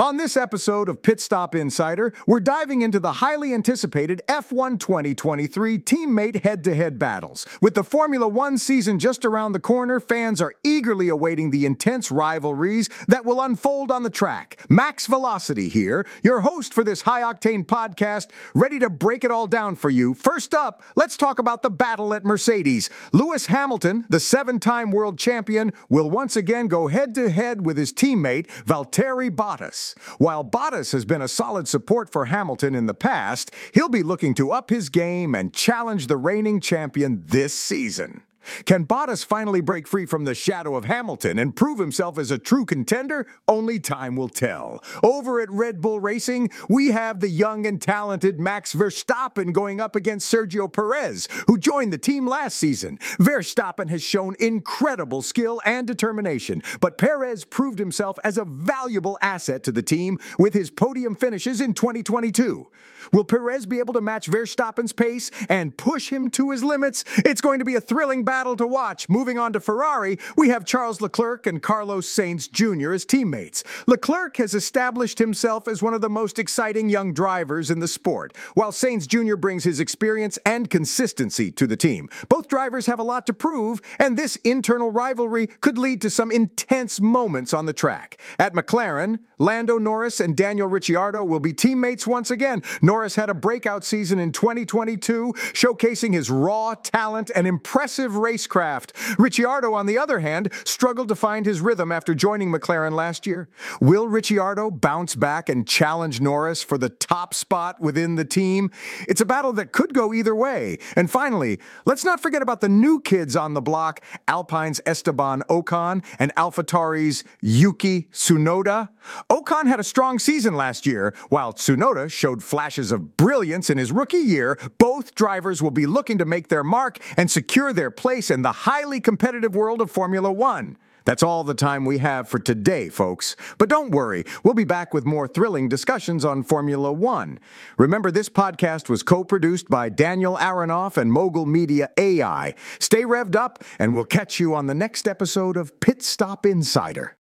On this episode of Pit Stop Insider, we're diving into the highly anticipated F1 2023 teammate head to head battles. With the Formula One season just around the corner, fans are eagerly awaiting the intense rivalries that will unfold on the track. Max Velocity here, your host for this high octane podcast, ready to break it all down for you. First up, let's talk about the battle at Mercedes. Lewis Hamilton, the seven time world champion, will once again go head to head with his teammate, Valtteri Bottas. While Bottas has been a solid support for Hamilton in the past, he'll be looking to up his game and challenge the reigning champion this season. Can Bottas finally break free from the shadow of Hamilton and prove himself as a true contender? Only time will tell. Over at Red Bull Racing, we have the young and talented Max Verstappen going up against Sergio Perez, who joined the team last season. Verstappen has shown incredible skill and determination, but Perez proved himself as a valuable asset to the team with his podium finishes in 2022. Will Perez be able to match Verstappen's pace and push him to his limits? It's going to be a thrilling battle to watch. Moving on to Ferrari, we have Charles Leclerc and Carlos Sainz Jr. as teammates. Leclerc has established himself as one of the most exciting young drivers in the sport, while Sainz Jr. brings his experience and consistency to the team. Both drivers have a lot to prove, and this internal rivalry could lead to some intense moments on the track. At McLaren, Lando Norris and Daniel Ricciardo will be teammates once again. Norris had a breakout season in 2022, showcasing his raw talent and impressive racecraft. Ricciardo, on the other hand, struggled to find his rhythm after joining McLaren last year. Will Ricciardo bounce back and challenge Norris for the top spot within the team? It's a battle that could go either way. And finally, let's not forget about the new kids on the block Alpine's Esteban Ocon and AlphaTauri's Yuki Tsunoda. Ocon had a strong season last year, while Tsunoda showed flashes of brilliance in his rookie year. Both drivers will be looking to make their mark and secure their place in the highly competitive world of Formula One. That's all the time we have for today, folks. But don't worry, we'll be back with more thrilling discussions on Formula One. Remember, this podcast was co produced by Daniel Aronoff and Mogul Media AI. Stay revved up, and we'll catch you on the next episode of Pit Stop Insider.